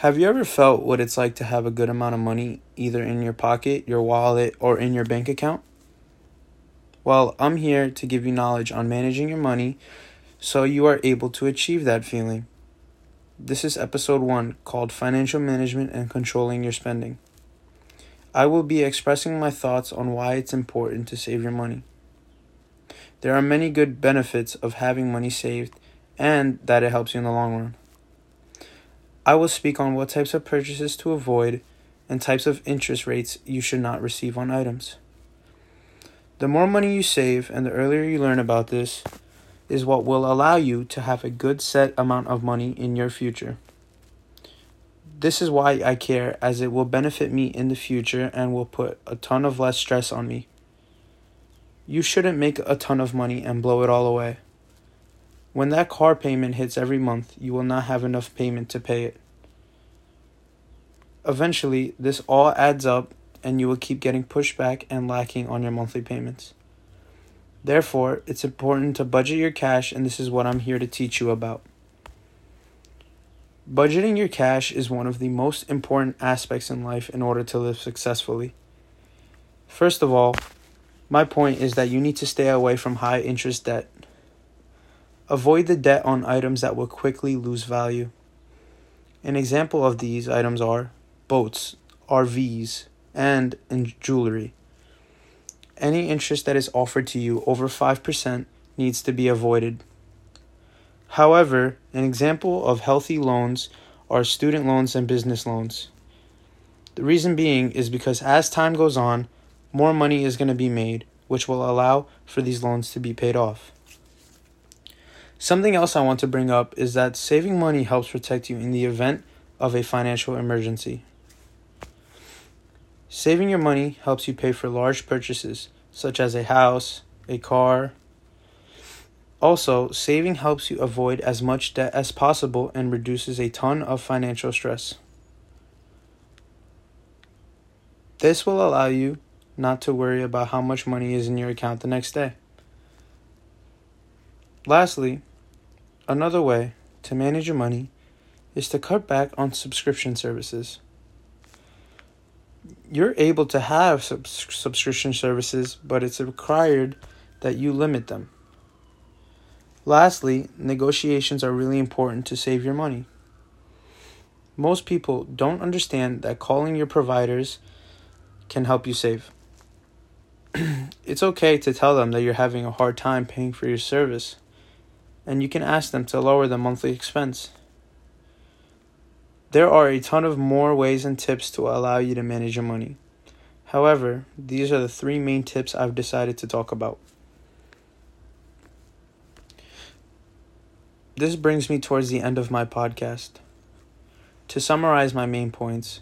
Have you ever felt what it's like to have a good amount of money either in your pocket, your wallet, or in your bank account? Well, I'm here to give you knowledge on managing your money so you are able to achieve that feeling. This is episode 1 called Financial Management and Controlling Your Spending. I will be expressing my thoughts on why it's important to save your money. There are many good benefits of having money saved and that it helps you in the long run. I will speak on what types of purchases to avoid and types of interest rates you should not receive on items. The more money you save and the earlier you learn about this is what will allow you to have a good set amount of money in your future. This is why I care as it will benefit me in the future and will put a ton of less stress on me. You shouldn't make a ton of money and blow it all away. When that car payment hits every month, you will not have enough payment to pay it. Eventually, this all adds up and you will keep getting pushed back and lacking on your monthly payments. Therefore, it's important to budget your cash, and this is what I'm here to teach you about. Budgeting your cash is one of the most important aspects in life in order to live successfully. First of all, my point is that you need to stay away from high interest debt. Avoid the debt on items that will quickly lose value. An example of these items are boats, RVs, and in jewelry. Any interest that is offered to you over 5% needs to be avoided. However, an example of healthy loans are student loans and business loans. The reason being is because as time goes on, more money is going to be made, which will allow for these loans to be paid off. Something else I want to bring up is that saving money helps protect you in the event of a financial emergency. Saving your money helps you pay for large purchases, such as a house, a car. Also, saving helps you avoid as much debt as possible and reduces a ton of financial stress. This will allow you not to worry about how much money is in your account the next day. Lastly, another way to manage your money is to cut back on subscription services. You're able to have sub- subscription services, but it's required that you limit them. Lastly, negotiations are really important to save your money. Most people don't understand that calling your providers can help you save. it's okay to tell them that you're having a hard time paying for your service and you can ask them to lower the monthly expense. There are a ton of more ways and tips to allow you to manage your money. However, these are the three main tips I've decided to talk about. This brings me towards the end of my podcast. To summarize my main points,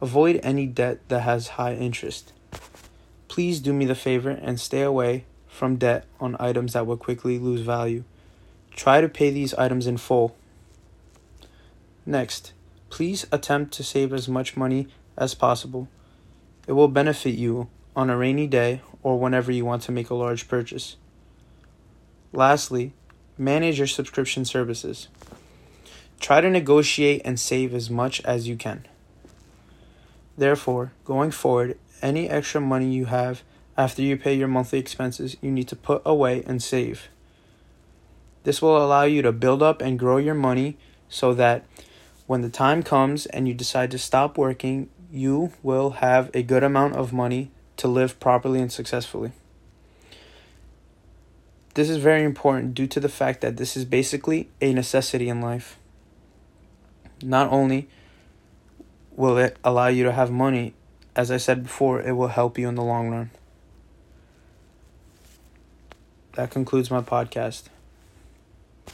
avoid any debt that has high interest. Please do me the favor and stay away from debt on items that will quickly lose value. Try to pay these items in full. Next, please attempt to save as much money as possible. It will benefit you on a rainy day or whenever you want to make a large purchase. Lastly, manage your subscription services. Try to negotiate and save as much as you can. Therefore, going forward, any extra money you have after you pay your monthly expenses, you need to put away and save. This will allow you to build up and grow your money so that when the time comes and you decide to stop working, you will have a good amount of money to live properly and successfully. This is very important due to the fact that this is basically a necessity in life. Not only will it allow you to have money, as I said before, it will help you in the long run. That concludes my podcast.